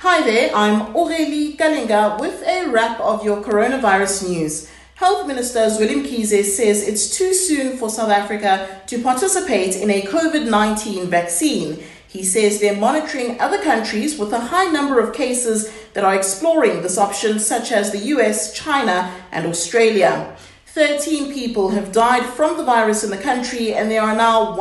Hi there, I'm Aurélie Kalinga with a wrap of your coronavirus news. Health Minister Zweli Mkhize says it's too soon for South Africa to participate in a COVID 19 vaccine. He says they're monitoring other countries with a high number of cases that are exploring this option, such as the US, China, and Australia. 13 people have died from the virus in the country, and there are now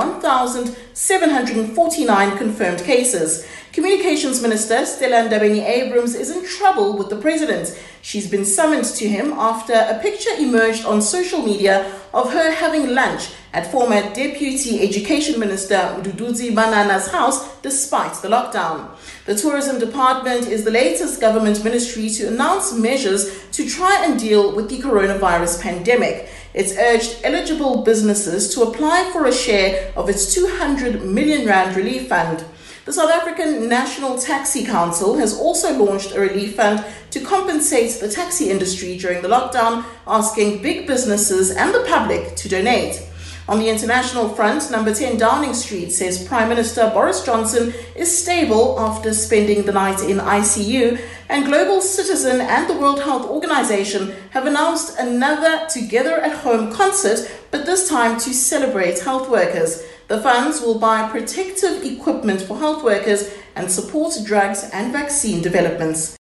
1,749 confirmed cases. Communications Minister Stella Ndabeni-Abrahams is in trouble with the president. She's been summoned to him after a picture emerged on social media of her having lunch at former Deputy Education Minister Mduduzi Manana's house despite the lockdown. The Tourism Department is the latest government ministry to announce measures to try and deal with the coronavirus pandemic. It's urged eligible businesses to apply for a share of its 200 million rand relief fund. The South African National Taxi Council has also launched a relief fund to compensate the taxi industry during the lockdown, asking big businesses and the public to donate. On the international front, number 10 Downing Street says Prime Minister Boris Johnson is stable after spending the night in ICU, and Global Citizen and the World Health Organization have announced another Together at Home concert, but this time to celebrate health workers. The funds will buy protective equipment for health workers and support drugs and vaccine developments.